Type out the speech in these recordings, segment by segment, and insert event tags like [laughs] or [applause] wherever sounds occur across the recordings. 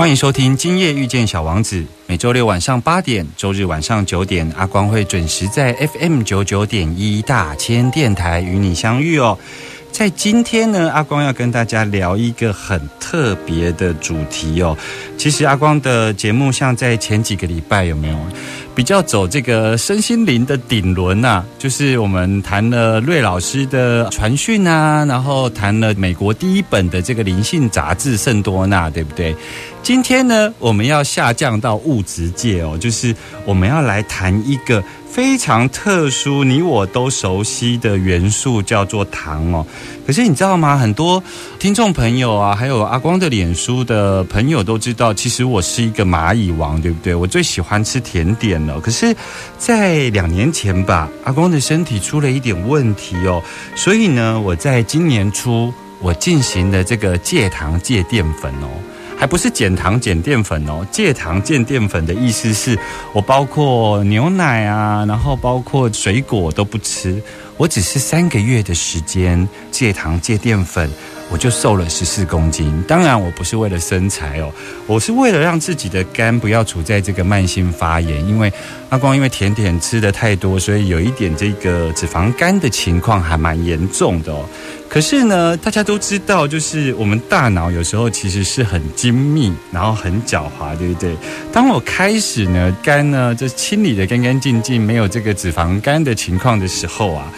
欢迎收听《今夜遇见小王子》，每周六晚上八点，周日晚上九点，阿光会准时在 FM 九九点一大千电台与你相遇哦。在今天呢，阿光要跟大家聊一个很特别的主题哦。其实阿光的节目，像在前几个礼拜有没有比较走这个身心灵的顶轮呐？就是我们谈了瑞老师的传讯啊，然后谈了美国第一本的这个灵性杂志《圣多纳》，对不对？今天呢，我们要下降到物质界哦，就是我们要来谈一个。非常特殊，你我都熟悉的元素叫做糖哦。可是你知道吗？很多听众朋友啊，还有阿光的脸书的朋友都知道，其实我是一个蚂蚁王，对不对？我最喜欢吃甜点了。可是，在两年前吧，阿光的身体出了一点问题哦，所以呢，我在今年初我进行了这个戒糖戒淀粉哦。还不是减糖减淀粉哦，戒糖戒淀粉的意思是我包括牛奶啊，然后包括水果都不吃，我只是三个月的时间戒糖戒淀粉。我就瘦了十四公斤，当然我不是为了身材哦，我是为了让自己的肝不要处在这个慢性发炎，因为阿光因为甜点吃的太多，所以有一点这个脂肪肝的情况还蛮严重的哦。可是呢，大家都知道，就是我们大脑有时候其实是很精密，然后很狡猾，对不对？当我开始呢肝呢就清理的干干净净，没有这个脂肪肝的情况的时候啊。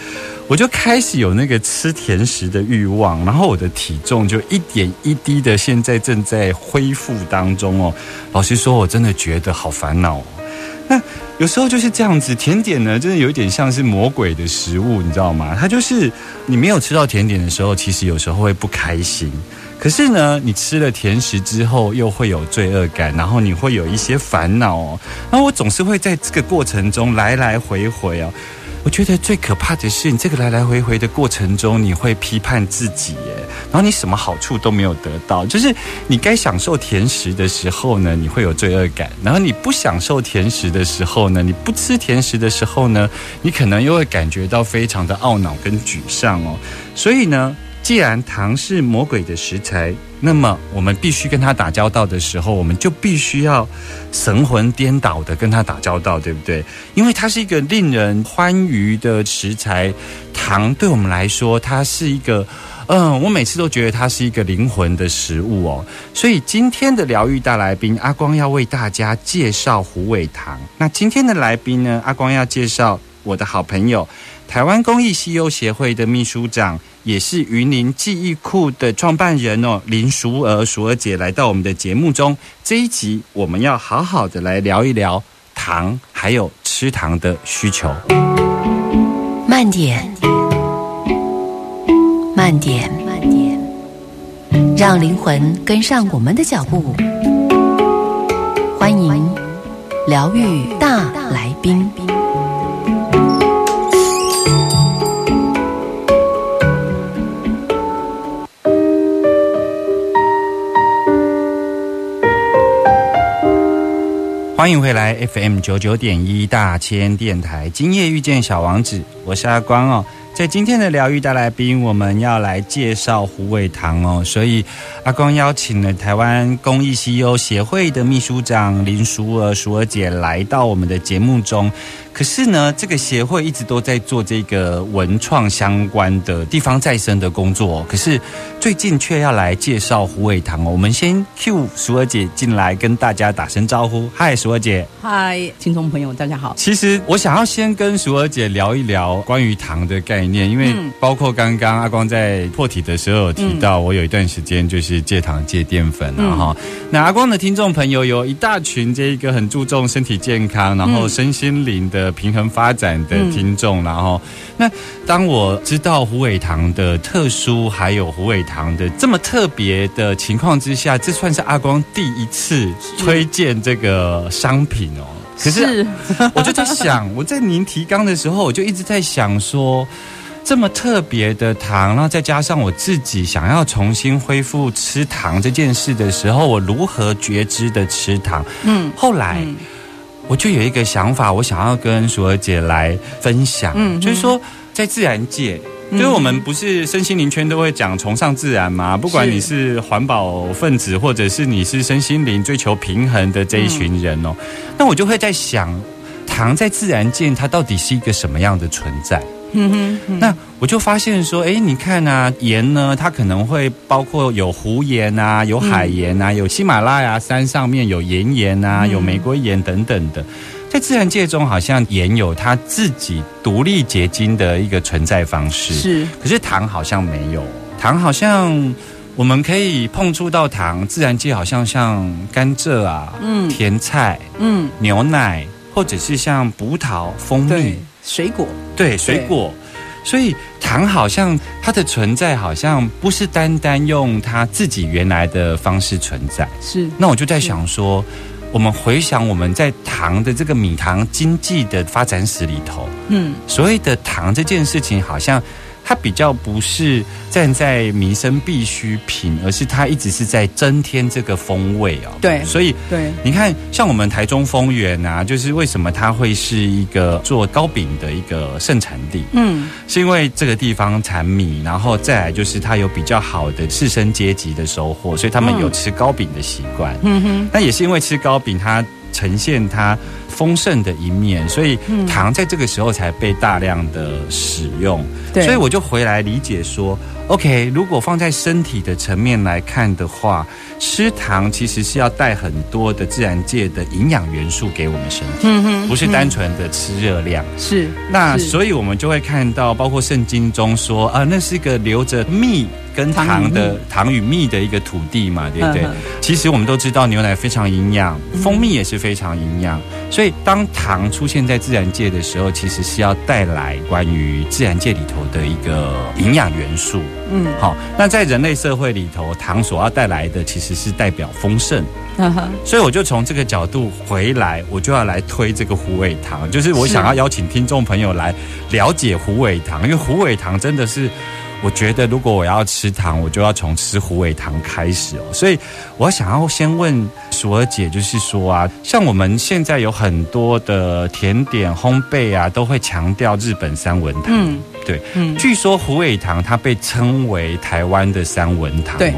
我就开始有那个吃甜食的欲望，然后我的体重就一点一滴的，现在正在恢复当中哦。老实说，我真的觉得好烦恼。哦那有时候就是这样子，甜点呢，真的有一点像是魔鬼的食物，你知道吗？它就是你没有吃到甜点的时候，其实有时候会不开心。可是呢，你吃了甜食之后，又会有罪恶感，然后你会有一些烦恼哦。那我总是会在这个过程中来来回回哦。我觉得最可怕的是，你这个来来回回的过程中，你会批判自己耶，然后你什么好处都没有得到。就是你该享受甜食的时候呢，你会有罪恶感；然后你不享受甜食的时候呢，你不吃甜食的时候呢，你可能又会感觉到非常的懊恼跟沮丧哦。所以呢。既然糖是魔鬼的食材，那么我们必须跟他打交道的时候，我们就必须要神魂颠倒的跟他打交道，对不对？因为它是一个令人欢愉的食材，糖对我们来说，它是一个，嗯，我每次都觉得它是一个灵魂的食物哦。所以今天的疗愈大来宾阿光要为大家介绍虎尾糖。那今天的来宾呢，阿光要介绍我的好朋友。台湾公益西优协会的秘书长，也是云林记忆库的创办人哦，林淑娥，淑娥姐来到我们的节目中。这一集我们要好好的来聊一聊糖，还有吃糖的需求。慢点，慢点，慢点，让灵魂跟上我们的脚步。欢迎疗愈大来宾。欢迎回来 FM 九九点一大千电台，今夜遇见小王子，我是阿光哦。在今天的疗愈大来宾，我们要来介绍胡伟堂哦，所以阿光邀请了台湾公益西优协会的秘书长林淑娥淑娥姐来到我们的节目中。可是呢，这个协会一直都在做这个文创相关的地方再生的工作，可是最近却要来介绍胡伟堂哦。我们先 Q 淑儿姐进来跟大家打声招呼，嗨，淑儿姐，嗨，听众朋友，大家好。其实我想要先跟淑儿姐聊一聊关于糖的概。念，因为包括刚刚阿光在破题的时候有提到，我有一段时间就是戒糖戒淀粉啊哈。那阿光的听众朋友有一大群，这一个很注重身体健康，然后身心灵的平衡发展的听众，然后那当我知道虎尾堂的特殊，还有虎尾堂的这么特别的情况之下，这算是阿光第一次推荐这个商品哦。可是，我就在想，我在您提纲的时候，我就一直在想说，这么特别的糖，然后再加上我自己想要重新恢复吃糖这件事的时候，我如何觉知的吃糖？嗯，后来我就有一个想法，我想要跟淑儿姐来分享，嗯，就是说，在自然界。就是我们不是身心灵圈都会讲崇尚自然嘛？不管你是环保分子，或者是你是身心灵追求平衡的这一群人哦，那我就会在想，糖在自然界它到底是一个什么样的存在？嗯哼，那我就发现说，哎，你看啊，盐呢，它可能会包括有湖盐啊，有海盐啊，有喜马拉雅山上面有岩盐啊，有玫瑰盐等等的。在自然界中，好像盐有它自己独立结晶的一个存在方式。是，可是糖好像没有。糖好像我们可以碰触到糖，自然界好像像甘蔗啊，嗯，甜菜，嗯，牛奶，或者是像葡萄、蜂蜜、水果，对，水果。所以糖好像它的存在，好像不是单单用它自己原来的方式存在。是。那我就在想说。我们回想我们在糖的这个米糖经济的发展史里头，嗯，所谓的糖这件事情，好像。它比较不是站在民生必需品，而是它一直是在增添这个风味哦。对，所以对，你看像我们台中丰原啊，就是为什么它会是一个做糕饼的一个盛产地？嗯，是因为这个地方产米，然后再来就是它有比较好的士绅阶级的收获，所以他们有吃糕饼的习惯。嗯哼，那也是因为吃糕饼，它呈现它。丰盛的一面，所以糖在这个时候才被大量的使用。对，所以我就回来理解说，OK，如果放在身体的层面来看的话，吃糖其实是要带很多的自然界的营养元素给我们身体，不是单纯的吃热量。是，那所以我们就会看到，包括圣经中说啊，那是一个留着蜜。跟糖的糖与蜜的一个土地嘛，对不对？其实我们都知道牛奶非常营养，蜂蜜也是非常营养。所以当糖出现在自然界的时候，其实是要带来关于自然界里头的一个营养元素。嗯，好。那在人类社会里头，糖所要带来的其实是代表丰盛。所以我就从这个角度回来，我就要来推这个虎尾糖，就是我想要邀请听众朋友来了解虎尾糖，因为虎尾糖真的是。我觉得，如果我要吃糖，我就要从吃虎尾糖开始哦。所以，我想要先问鼠儿姐，就是说啊，像我们现在有很多的甜点烘焙啊，都会强调日本三文糖。嗯，对，嗯，据说虎尾糖它被称为台湾的三文糖，对，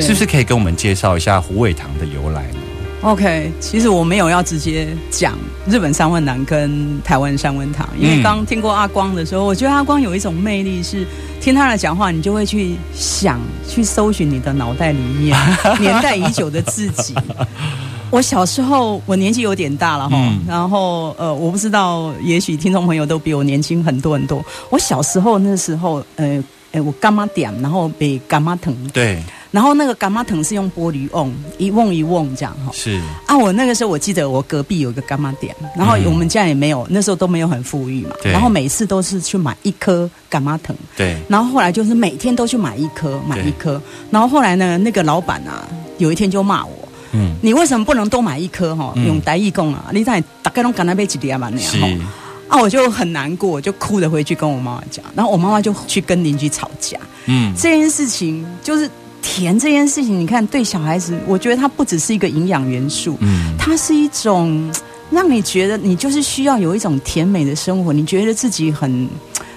是不是可以跟我们介绍一下虎尾糖的由来呢？OK，其实我没有要直接讲日本三文糖跟台湾三文糖，因为刚听过阿光的时候，我觉得阿光有一种魅力，是听他的讲话，你就会去想，去搜寻你的脑袋里面 [laughs] 年代已久的自己。[laughs] 我小时候，我年纪有点大了哈，然后呃，我不知道，也许听众朋友都比我年轻很多很多。我小时候那时候，呃，哎，我干妈点，然后被干妈疼，对。然后那个干妈藤是用玻璃瓮一瓮一瓮这样哈，是。啊，我那个时候我记得我隔壁有一个干妈店，然后我们家也没有，那时候都没有很富裕嘛，然后每次都是去买一颗干妈藤，对，然后后来就是每天都去买一颗买一颗，然后后来呢，那个老板啊，有一天就骂我，嗯，你为什么不能多买一颗哈？用台语讲啊，你在大概拢干那杯几碟嘛那样哈，啊，我就很难过，就哭着回去跟我妈妈讲，然后我妈妈就去跟邻居吵架，嗯，这件事情就是。甜这件事情，你看对小孩子，我觉得它不只是一个营养元素，嗯，它是一种让你觉得你就是需要有一种甜美的生活，你觉得自己很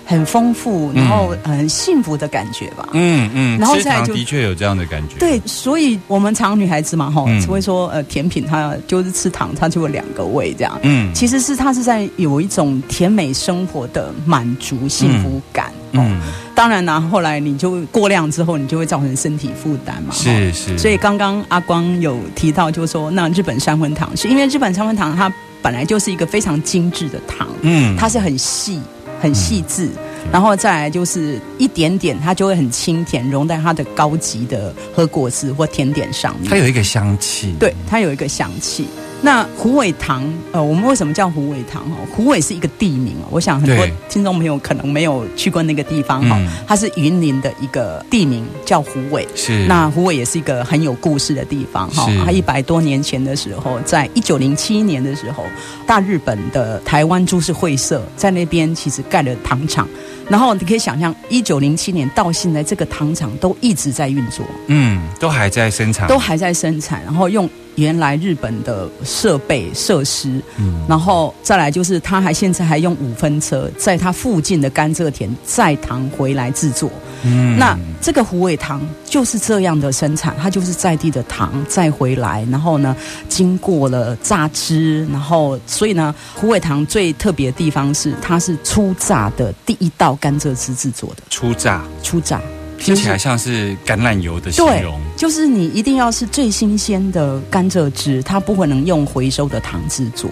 很丰富，然后很幸福的感觉吧，嗯嗯，然后再就的确有这样的感觉，对，所以我们常女孩子嘛，哈，只会说呃甜品，它就是吃糖，它就有两个味这样，嗯，其实是它是在有一种甜美生活的满足幸福感，嗯。当然啦，后来你就过量之后，你就会造成身体负担嘛。是是。所以刚刚阿光有提到，就是说，那日本三分糖是因为日本三分糖它本来就是一个非常精致的糖，嗯，它是很细、很细致，然后再来就是一点点，它就会很清甜，融在它的高级的和果子或甜点上面。它有一个香气，对，它有一个香气。那虎尾塘，呃，我们为什么叫虎尾塘？哈，虎尾是一个地名哦。我想很多听众朋友可能没有去过那个地方哈，它是云林的一个地名，叫虎尾。是。那虎尾也是一个很有故事的地方哈。它一百多年前的时候，在一九零七年的时候，大日本的台湾株式会社在那边其实盖了糖厂，然后你可以想象，一九零七年到现在，这个糖厂都一直在运作，嗯，都还在生产，都还在生产，然后用。原来日本的设备设施，嗯，然后再来就是他还现在还用五分车在他附近的甘蔗田载糖回来制作。嗯，那这个虎尾糖就是这样的生产，它就是在地的糖再回来，然后呢，经过了榨汁，然后所以呢，虎尾糖最特别的地方是它是初榨的第一道甘蔗汁制作的。初榨，初榨，听起来像是橄榄油的形容。就是你一定要是最新鲜的甘蔗汁，它不可能用回收的糖制作。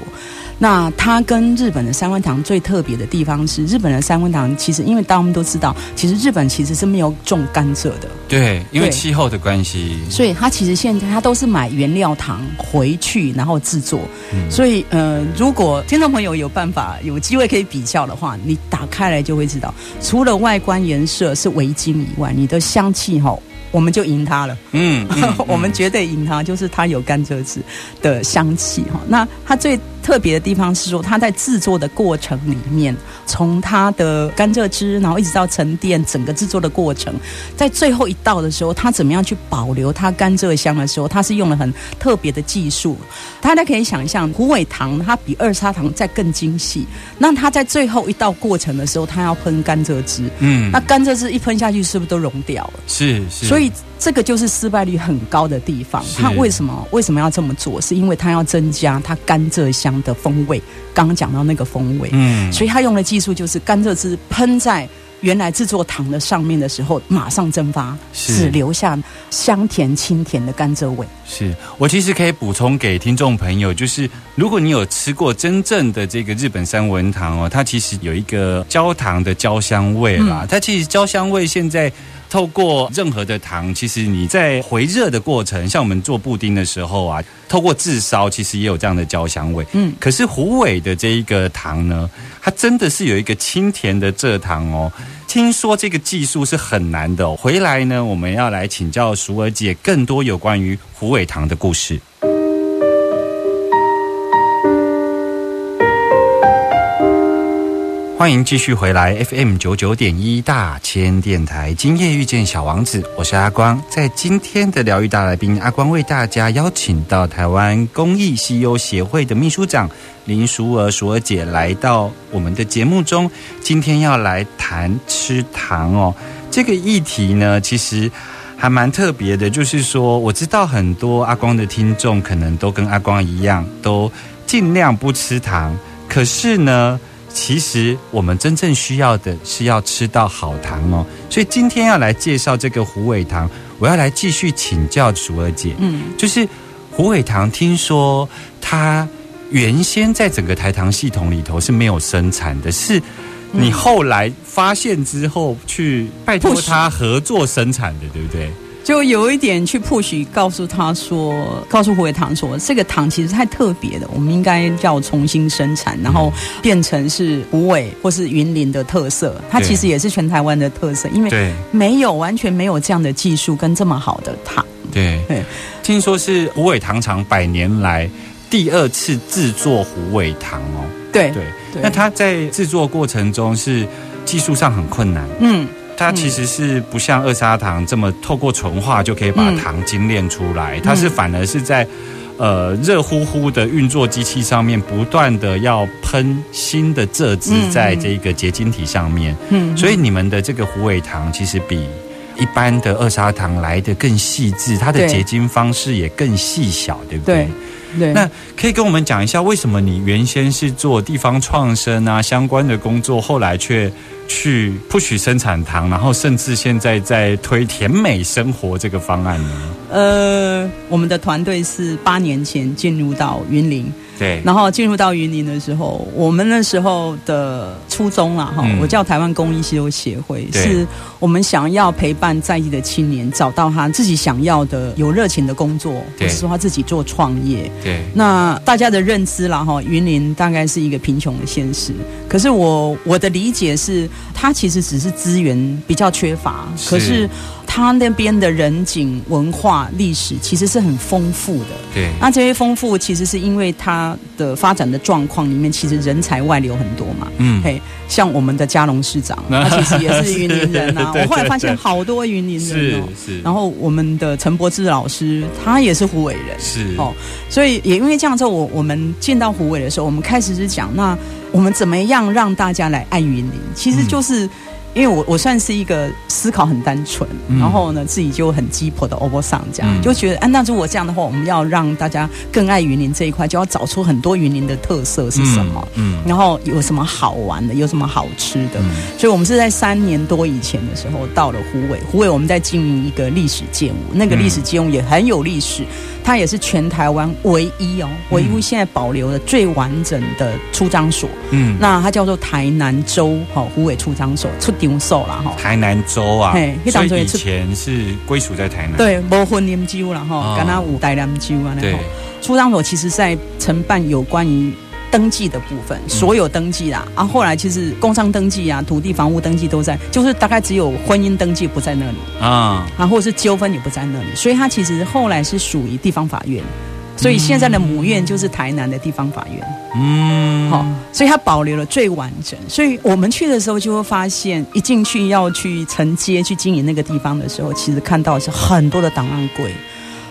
那它跟日本的三温糖最特别的地方是，日本的三温糖其实，因为大家们都知道，其实日本其实是没有种甘蔗的。对，因为气候的关系。所以它其实现在它都是买原料糖回去，然后制作。所以呃，如果听众朋友有办法有机会可以比较的话，你打开来就会知道，除了外观颜色是围巾以外，你的香气哈。我们就赢他了，[laughs] 嗯，我们绝对赢他，就是他有甘蔗汁的香气哈。那他最特别的地方是说，它在制作的过程里面，从它的甘蔗汁，然后一直到沉淀，整个制作的过程，在最后一道的时候，它怎么样去保留它甘蔗香的时候，它是用了很特别的技术。大家可以想象，虎尾糖它比二砂糖再更精细。那它在最后一道过程的时候，它要喷甘蔗汁，嗯，那甘蔗汁一喷下去，是不是都溶掉了？是是，所以。这个就是失败率很高的地方。他为什么为什么要这么做？是因为他要增加它甘蔗香的风味。刚刚讲到那个风味，嗯，所以他用的技术就是甘蔗汁喷在原来制作糖的上面的时候，马上蒸发，只留下香甜清甜的甘蔗味。是我其实可以补充给听众朋友，就是如果你有吃过真正的这个日本三文糖哦，它其实有一个焦糖的焦香味啦。它其实焦香味现在。透过任何的糖，其实你在回热的过程，像我们做布丁的时候啊，透过炙烧，其实也有这样的焦香味。嗯，可是虎尾的这一个糖呢，它真的是有一个清甜的蔗糖哦。听说这个技术是很难的。回来呢，我们要来请教淑儿姐更多有关于虎尾糖的故事。欢迎继续回来 FM 九九点一大千电台，今夜遇见小王子，我是阿光。在今天的疗愈大来宾，阿光为大家邀请到台湾公益西优协会的秘书长林淑儿淑儿姐来到我们的节目中。今天要来谈吃糖哦，这个议题呢，其实还蛮特别的。就是说，我知道很多阿光的听众可能都跟阿光一样，都尽量不吃糖，可是呢。其实我们真正需要的是要吃到好糖哦，所以今天要来介绍这个虎尾糖，我要来继续请教竹儿姐。嗯，就是虎尾糖，听说它原先在整个台糖系统里头是没有生产的，是你后来发现之后去拜托他合作生产的，对不对？就有一点去 push，告诉他说，告诉胡伟堂说，这个糖其实太特别了，我们应该要重新生产，然后变成是虎尾或是云林的特色。它其实也是全台湾的特色，因为没有完全没有这样的技术跟这么好的糖。对，听说是虎尾糖厂百年来第二次制作虎尾糖哦。对对，那它在制作过程中是技术上很困难。嗯。它其实是不像二砂糖这么透过纯化就可以把糖精炼出来，它是反而是在呃热乎乎的运作机器上面不断的要喷新的蔗汁在这个结晶体上面，嗯，所以你们的这个虎尾糖其实比一般的二砂糖来的更细致，它的结晶方式也更细小，对不对？对。那可以跟我们讲一下，为什么你原先是做地方创生啊相关的工作，后来却？去不许生产糖，然后甚至现在在推甜美生活这个方案呢？呃，我们的团队是八年前进入到云林。对，然后进入到云林的时候，我们那时候的初衷啊，哈，我叫台湾公益西游协会，是我们想要陪伴在地的青年，找到他自己想要的有热情的工作，或是说他自己做创业。对，那大家的认知啦，哈，云林大概是一个贫穷的现实，可是我我的理解是，他其实只是资源比较缺乏，可是。它那边的人景、文化、历史其实是很丰富的。对，那这些丰富其实是因为它的发展的状况里面，其实人才外流很多嘛。嗯，嘿，像我们的嘉隆市长，[laughs] 他其实也是云林人啊。[laughs] 我后来发现好多云林人哦。是。然后我们的陈柏芝老师，他也是湖尾人。是。哦，所以也因为这样之后，我我们见到湖尾的时候，我们开始是讲，那我们怎么样让大家来爱云林？其实就是。因为我我算是一个思考很单纯，然后呢自己就很鸡婆的欧波上家，就觉得，啊，那如果这样的话，我们要让大家更爱云林这一块，就要找出很多云林的特色是什么，嗯，然后有什么好玩的，有什么好吃的，所以我们是在三年多以前的时候到了湖尾，湖尾我们在经营一个历史建物，那个历史建物也很有历史。它也是全台湾唯一哦，唯一现在保留的最完整的出张所。嗯，那它叫做台南州哈湖尾出张所出张所了哈。台南州啊，所以以前是归属在台南。对，无分林州了哈，跟他五代南州啊。对，出张所其实在承办有关于。登记的部分，所有登记啦，啊，后来其实工商登记啊、土地房屋登记都在，就是大概只有婚姻登记不在那里啊，啊，或者是纠纷也不在那里，所以它其实后来是属于地方法院，所以现在的母院就是台南的地方法院，嗯，好，所以它保留了最完整，所以我们去的时候就会发现，一进去要去承接去经营那个地方的时候，其实看到是很多的档案柜。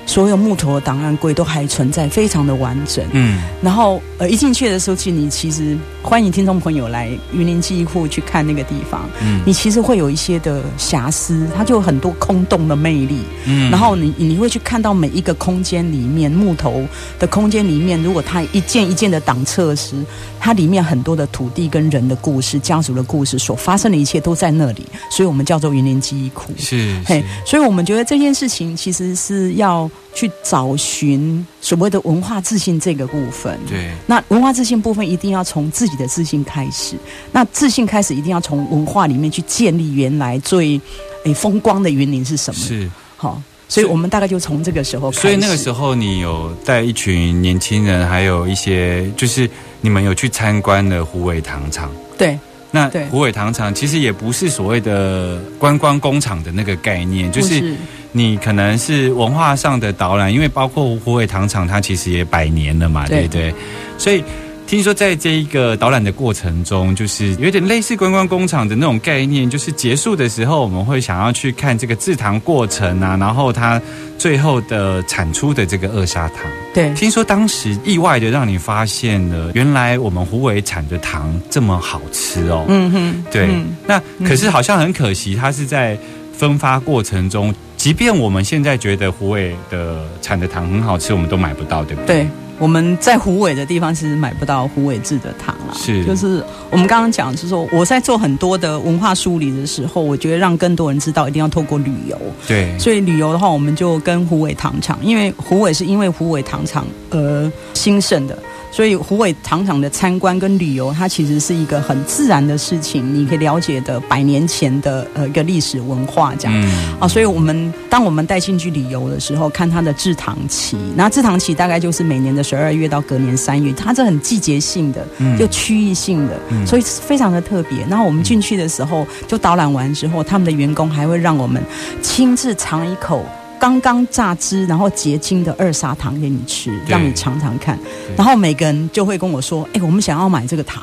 所有木头的档案柜都还存在，非常的完整。嗯，然后呃，一进去的时候，其实你其实欢迎听众朋友来云林记忆库去看那个地方。嗯，你其实会有一些的瑕疵，它就有很多空洞的魅力。嗯，然后你你会去看到每一个空间里面木头的空间里面，如果它一件一件的档册时，它里面很多的土地跟人的故事、家族的故事所发生的一切都在那里，所以我们叫做云林记忆库。是，嘿，所以我们觉得这件事情其实是要。去找寻所谓的文化自信这个部分，对，那文化自信部分一定要从自己的自信开始。那自信开始，一定要从文化里面去建立原来最诶风光的园林是什么？是好，所以我们大概就从这个时候开始。所以那个时候，你有带一群年轻人，还有一些就是你们有去参观了虎尾糖厂。对，那虎尾糖厂其实也不是所谓的观光工厂的那个概念，就是。你可能是文化上的导览，因为包括湖尾糖厂，它其实也百年了嘛，对不对？所以听说在这一个导览的过程中，就是有点类似观光工厂的那种概念，就是结束的时候，我们会想要去看这个制糖过程啊，然后它最后的产出的这个二砂糖。对，听说当时意外的让你发现了，原来我们湖尾产的糖这么好吃哦。嗯哼，对。那可是好像很可惜，它是在分发过程中。即便我们现在觉得虎尾的产的糖很好吃，我们都买不到，对不对？对，我们在虎尾的地方其实买不到虎尾制的糖了。是，就是我们刚刚讲，就是说我在做很多的文化梳理的时候，我觉得让更多人知道，一定要透过旅游。对，所以旅游的话，我们就跟虎尾糖厂，因为虎尾是因为虎尾糖厂而兴盛的。所以湖尾糖厂的参观跟旅游，它其实是一个很自然的事情，你可以了解的百年前的呃一个历史文化这样啊。所以我们当我们带进去旅游的时候，看它的制糖期，那制糖期大概就是每年的十二月到隔年三月，它是很季节性的，就区域性的，所以非常的特别。然后我们进去的时候，就导览完之后，他们的员工还会让我们亲自尝一口。刚刚榨汁，然后结晶的二砂糖给你吃，让你尝尝看。然后每个人就会跟我说：“哎，我们想要买这个糖。”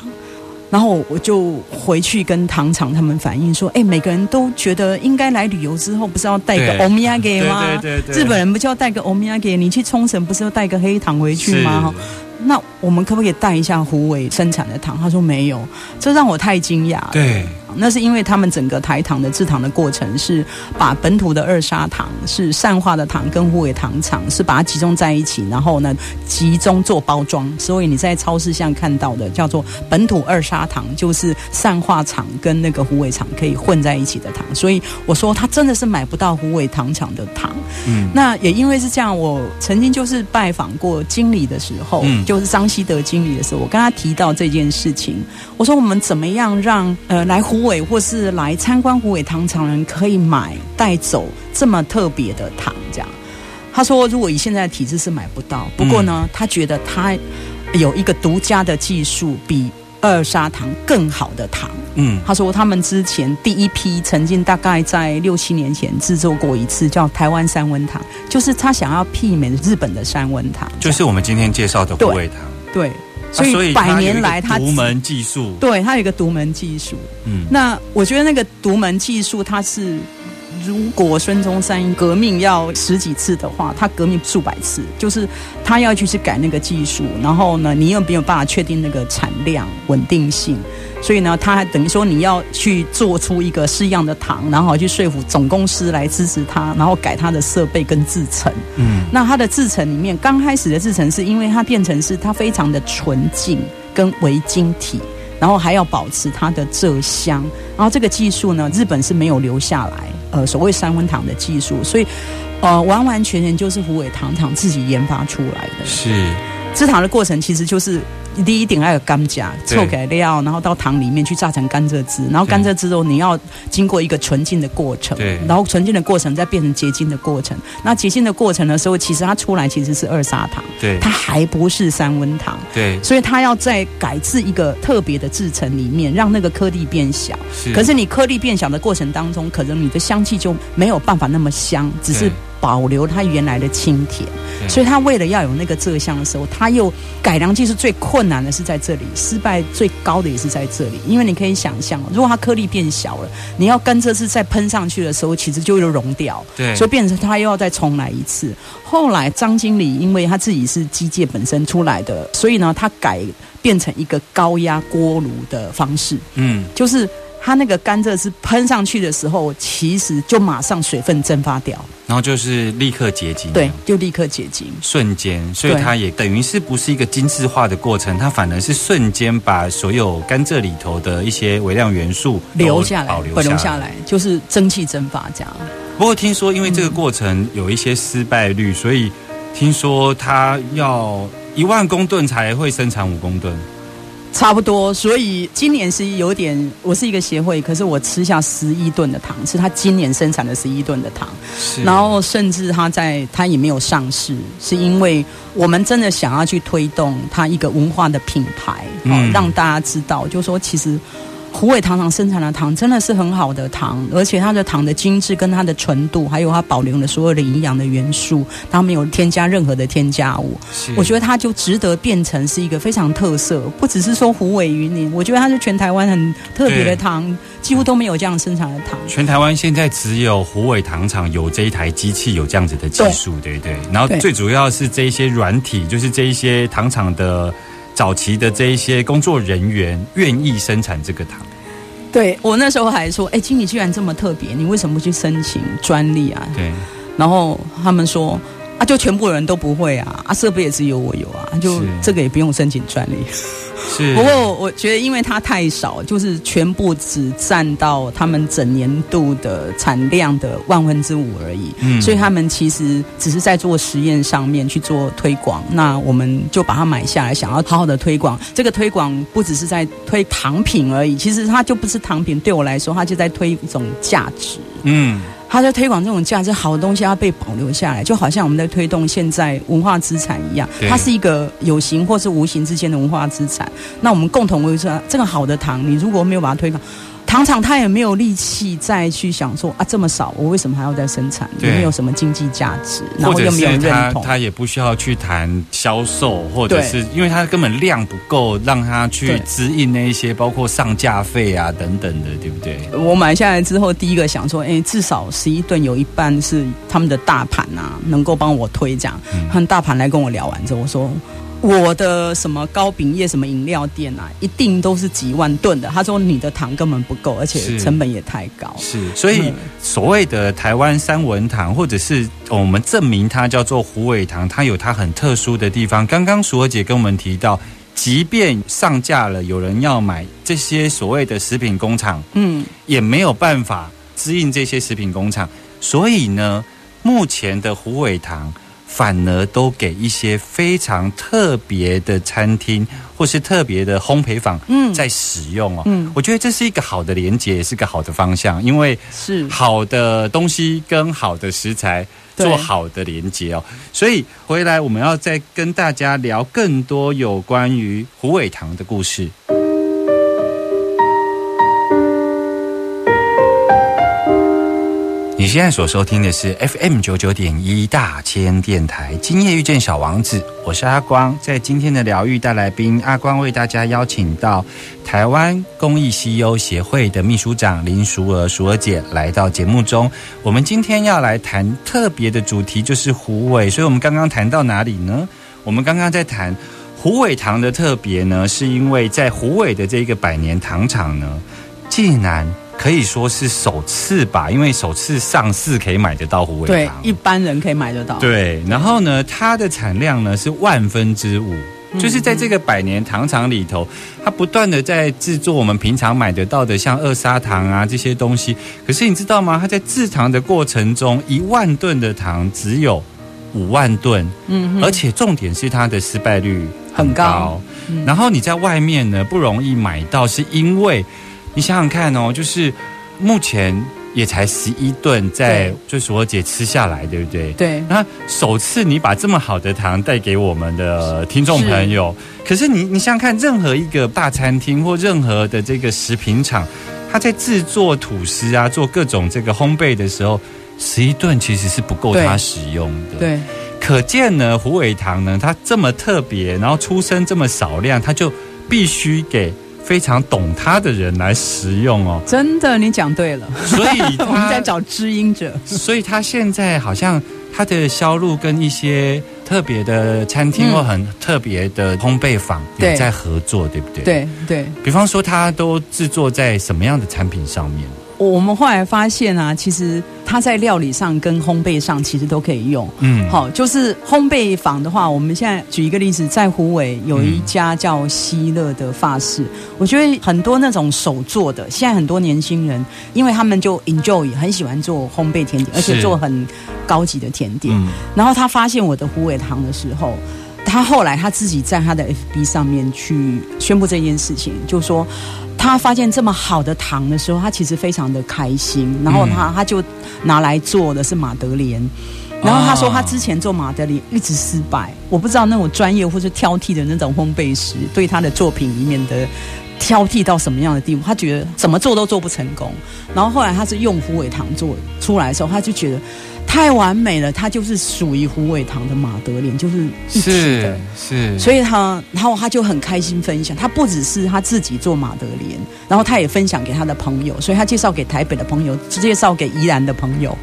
然后我就回去跟糖厂他们反映说：“哎，每个人都觉得应该来旅游之后，不是要带个欧米亚给吗？日本人不就要带个欧米亚给？你去冲绳不是要带个黑糖回去吗？那我们可不可以带一下湖尾生产的糖？”他说：“没有。”这让我太惊讶。对。那是因为他们整个台糖的制糖的过程是把本土的二砂糖是善化的糖跟湖尾糖厂是把它集中在一起，然后呢集中做包装，所以你在超市上看到的叫做本土二砂糖，就是善化厂跟那个湖尾厂可以混在一起的糖。所以我说他真的是买不到湖尾糖厂的糖。嗯，那也因为是这样，我曾经就是拜访过经理的时候，就是张希德经理的时候，我跟他提到这件事情，我说我们怎么样让呃来湖尾或是来参观湖尾糖厂人可以买带走这么特别的糖，这样。他说，如果以现在的体制是买不到，不过呢，他觉得他有一个独家的技术，比二砂糖更好的糖。嗯，他说他们之前第一批曾经大概在六七年前制作过一次，叫台湾三温糖，就是他想要媲美日本的三温糖，就是我们今天介绍的虎尾糖。对，所以百年来他独门技术，对他有一个独门技术。嗯，那我觉得那个独门技术，它是。如果孙中山革命要十几次的话，他革命数百次，就是他要去去改那个技术，然后呢，你又没有办法确定那个产量稳定性，所以呢，他还等于说你要去做出一个式样的糖，然后去说服总公司来支持他，然后改他的设备跟制程。嗯，那它的制程里面，刚开始的制程是因为它变成是它非常的纯净跟微晶体。然后还要保持它的蔗香，然后这个技术呢，日本是没有留下来，呃，所谓三分糖的技术，所以，呃，完完全全就是虎尾糖厂自己研发出来的。是，制糖的过程其实就是。第一点还有甘蔗，臭给料，然后到糖里面去榨成甘蔗汁，然后甘蔗汁后你要经过一个纯净的过程，然后纯净的过程再变成结晶的过程。那结晶的过程的时候，其实它出来其实是二砂糖，对，它还不是三温糖，对，所以它要在改制一个特别的制成里面，让那个颗粒变小。可是你颗粒变小的过程当中，可能你的香气就没有办法那么香，只是。保留它原来的清甜，所以他为了要有那个蔗香的时候，他又改良技术最困难的是在这里，失败最高的也是在这里。因为你可以想象，如果它颗粒变小了，你要跟这次再喷上去的时候，其实就又融掉，对，所以变成他又要再重来一次。后来张经理因为他自己是机械本身出来的，所以呢，他改变成一个高压锅炉的方式，嗯，就是。它那个甘蔗是喷上去的时候，其实就马上水分蒸发掉，然后就是立刻结晶，对，就立刻结晶，瞬间，所以它也等于是不是一个精致化的过程，它反而是瞬间把所有甘蔗里头的一些微量元素留下来，保留下来，就是蒸汽蒸发这样。不过听说因为这个过程有一些失败率，所以听说它要一万公吨才会生产五公吨。差不多，所以今年是有点，我是一个协会，可是我吃下十一吨的糖，是他今年生产的十一吨的糖，然后甚至他在他也没有上市，是因为我们真的想要去推动他一个文化的品牌，嗯，让大家知道，就说其实。虎尾糖厂生产的糖真的是很好的糖，而且它的糖的精致跟它的纯度，还有它保留了所有的营养的元素，它没有添加任何的添加物。我觉得它就值得变成是一个非常特色，不只是说虎尾云林，我觉得它是全台湾很特别的糖，几乎都没有这样生产的糖。全台湾现在只有虎尾糖厂有这一台机器，有这样子的技术，对不对？然后最主要是这一些软体，就是这一些糖厂的。早期的这一些工作人员愿意生产这个糖，对我那时候还说：“哎，经理居然这么特别，你为什么不去申请专利啊？”对，然后他们说：“啊，就全部人都不会啊，啊，设备也只有我有啊，就这个也不用申请专利。” [laughs] 是，不过我觉得，因为它太少，就是全部只占到他们整年度的产量的万分之五而已。嗯，所以他们其实只是在做实验上面去做推广。那我们就把它买下来，想要好好的推广。这个推广不只是在推糖品而已，其实它就不是糖品。对我来说，它就在推一种价值。嗯。他在推广这种价值好的东西要被保留下来，就好像我们在推动现在文化资产一样，它是一个有形或是无形之间的文化资产。那我们共同维持这个好的糖，你如果没有把它推广。糖厂他也没有力气再去想说啊这么少，我为什么还要再生产？也没有什么经济价值，然后又没有认同。他也不需要去谈销售，或者是因为他根本量不够，让他去支应那一些包括上架费啊等等的，对不对？我买下来之后，第一个想说，哎，至少十一吨有一半是他们的大盘啊，能够帮我推这样。嗯，大盘来跟我聊完之后，我说。我的什么糕饼业、什么饮料店啊，一定都是几万吨的。他说你的糖根本不够，而且成本也太高。是，所以所谓的台湾三文糖，或者是我们证明它叫做虎尾糖，它有它很特殊的地方。刚刚淑儿姐跟我们提到，即便上架了，有人要买这些所谓的食品工厂，嗯，也没有办法支应这些食品工厂。所以呢，目前的虎尾糖。反而都给一些非常特别的餐厅或是特别的烘焙坊在使用哦。嗯，我觉得这是一个好的连接，也是个好的方向，因为是好的东西跟好的食材做好的连接哦。所以回来我们要再跟大家聊更多有关于虎尾堂的故事。你现在所收听的是 FM 九九点一大千电台，今夜遇见小王子，我是阿光。在今天的疗愈大来宾，阿光为大家邀请到台湾公益西优协会的秘书长林淑娥淑娥姐来到节目中。我们今天要来谈特别的主题，就是虎尾。所以我们刚刚谈到哪里呢？我们刚刚在谈虎尾堂的特别呢，是因为在虎尾的这个百年糖厂呢，竟然。可以说是首次吧，因为首次上市可以买得到虎尾糖，对，一般人可以买得到。对，然后呢，它的产量呢是万分之五，就是在这个百年糖厂里头，它不断的在制作我们平常买得到的像二砂糖啊这些东西。可是你知道吗？它在制糖的过程中，一万吨的糖只有五万吨，嗯，而且重点是它的失败率很高。然后你在外面呢不容易买到，是因为。你想想看哦，就是目前也才十一顿，在就是我姐吃下来，对不对？对。那首次你把这么好的糖带给我们的听众朋友，可是你你想想看，任何一个大餐厅或任何的这个食品厂，他在制作吐司啊，做各种这个烘焙的时候，十一顿其实是不够他使用的。对。可见呢，虎尾糖呢，它这么特别，然后出生这么少量，它就必须给。非常懂它的人来食用哦，真的，你讲对了。所以 [laughs] 我们在找知音者。所以他现在好像他的销路跟一些特别的餐厅或很特别的烘焙坊有在合作，对不对？对对。比方说，他都制作在什么样的产品上面？我们后来发现啊，其实它在料理上跟烘焙上其实都可以用。嗯，好，就是烘焙坊的话，我们现在举一个例子，在湖尾有一家叫希乐的发饰，我觉得很多那种手做的，现在很多年轻人，因为他们就 enjoy 很喜欢做烘焙甜点，而且做很高级的甜点。然后他发现我的湖尾糖的时候。他后来他自己在他的 FB 上面去宣布这件事情，就说他发现这么好的糖的时候，他其实非常的开心。然后他他就拿来做的是马德莲，然后他说他之前做马德莲一直失败，我不知道那种专业或是挑剔的那种烘焙师对他的作品里面的挑剔到什么样的地步，他觉得怎么做都做不成功。然后后来他是用虎尾糖做出来的时候，他就觉得。太完美了，它就是属于胡伟堂的马德莲，就是一体的，是，所以他，然后他就很开心分享。他不只是他自己做马德莲，然后他也分享给他的朋友，所以他介绍给台北的朋友，介绍给宜兰的朋友。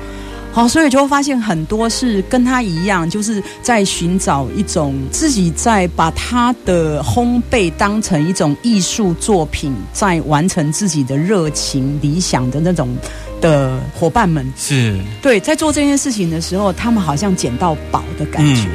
好，所以就会发现很多是跟他一样，就是在寻找一种自己在把他的烘焙当成一种艺术作品，在完成自己的热情理想的那种。的伙伴们是对，在做这件事情的时候，他们好像捡到宝的感觉。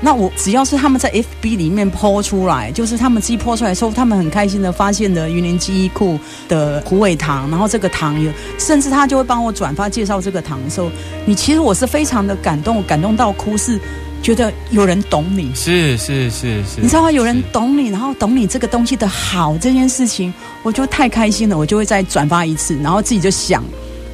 那我只要是他们在 FB 里面抛出来，就是他们自己抛出来之后，他们很开心的发现了云林记忆库的虎尾糖，然后这个糖有，甚至他就会帮我转发介绍这个糖的时候，你其实我是非常的感动，感动到哭，是觉得有人懂你，是是是是，你知道吗？有人懂你，然后懂你这个东西的好这件事情，我就太开心了，我就会再转发一次，然后自己就想。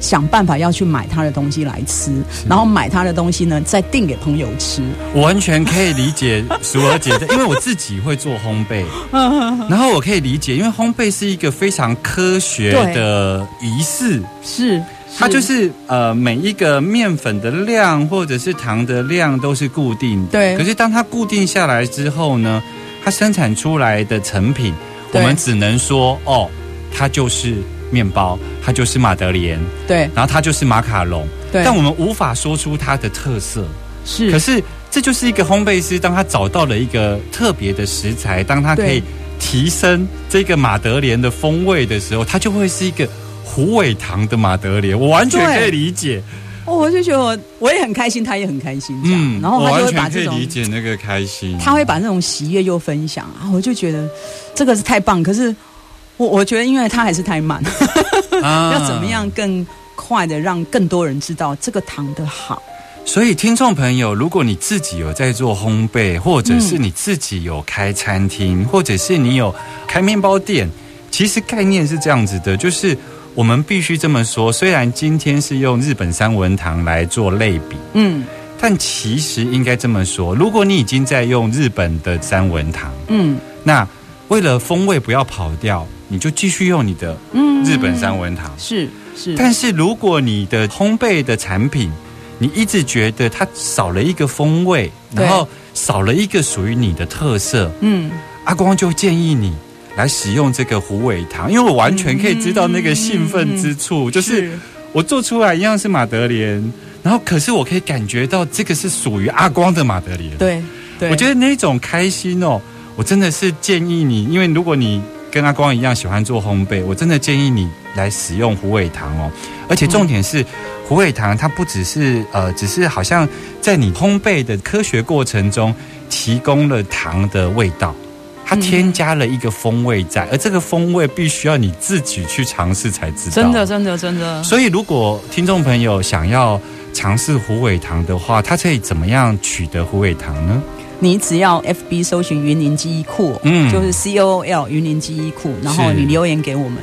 想办法要去买他的东西来吃，然后买他的东西呢，再订给朋友吃。我完全可以理解淑儿姐的，因为我自己会做烘焙，[laughs] 然后我可以理解，因为烘焙是一个非常科学的仪式，是它就是呃每一个面粉的量或者是糖的量都是固定的，对。可是当它固定下来之后呢，它生产出来的成品，我们只能说哦，它就是。面包，它就是马德莲，对，然后它就是马卡龙，对，但我们无法说出它的特色，是，可是这就是一个烘焙师，当他找到了一个特别的食材，当他可以提升这个马德莲的风味的时候，它就会是一个虎尾糖的马德莲，我完全可以理解，我就觉得我我也很开心，他也很开心，嗯，然后他就会把这种理解那个开心，他会把那种喜悦又分享啊，我就觉得这个是太棒，可是。我我觉得，因为它还是太慢，[laughs] 要怎么样更快的让更多人知道这个糖的好？所以，听众朋友，如果你自己有在做烘焙，或者是你自己有开餐厅，或者是你有开面包店，其实概念是这样子的，就是我们必须这么说。虽然今天是用日本三文糖来做类比，嗯，但其实应该这么说：如果你已经在用日本的三文糖，嗯，那为了风味不要跑掉。你就继续用你的日本三文糖。是，是。但是如果你的烘焙的产品，你一直觉得它少了一个风味，然后少了一个属于你的特色，嗯，阿光就建议你来使用这个虎尾糖，因为我完全可以知道那个兴奋之处，就是我做出来一样是马德莲，然后可是我可以感觉到这个是属于阿光的马德莲，对，我觉得那种开心哦，我真的是建议你，因为如果你跟阿光一样喜欢做烘焙，我真的建议你来使用虎尾糖哦，而且重点是。虎尾糖它不只是呃，只是好像在你烘焙的科学过程中提供了糖的味道，它添加了一个风味在，而这个风味必须要你自己去尝试才知道。真的，真的，真的。所以，如果听众朋友想要尝试虎尾糖的话，它可以怎么样取得虎尾糖呢？你只要 FB 搜寻云林记忆库，嗯，就是 C O L 云林记忆库，然后你留言给我们。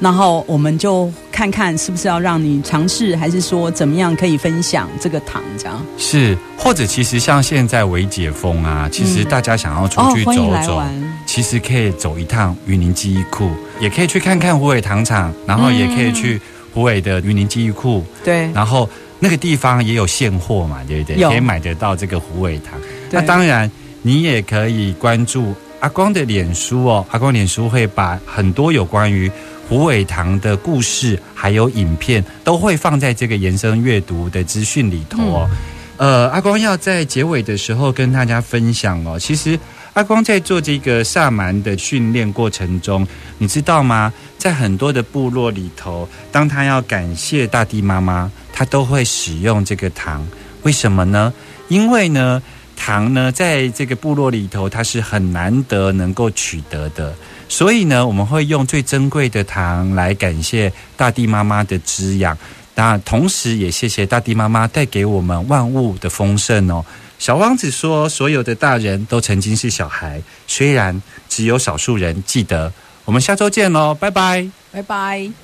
然后我们就看看是不是要让你尝试，还是说怎么样可以分享这个糖这样？是，或者其实像现在微解封啊，其实大家想要出去走走，其实可以走一趟云林记忆库，也可以去看看虎尾糖厂，然后也可以去虎尾的云林记忆库。对，然后那个地方也有现货嘛，对不对？可以买得到这个虎尾糖。那当然，你也可以关注阿光的脸书哦，阿光脸书会把很多有关于。虎尾堂的故事还有影片都会放在这个延伸阅读的资讯里头哦。呃，阿光要在结尾的时候跟大家分享哦。其实阿光在做这个萨满的训练过程中，你知道吗？在很多的部落里头，当他要感谢大地妈妈，他都会使用这个糖。为什么呢？因为呢，糖呢，在这个部落里头，它是很难得能够取得的。所以呢，我们会用最珍贵的糖来感谢大地妈妈的滋养，那同时也谢谢大地妈妈带给我们万物的丰盛哦。小王子说：“所有的大人都曾经是小孩，虽然只有少数人记得。”我们下周见喽，拜拜，拜拜。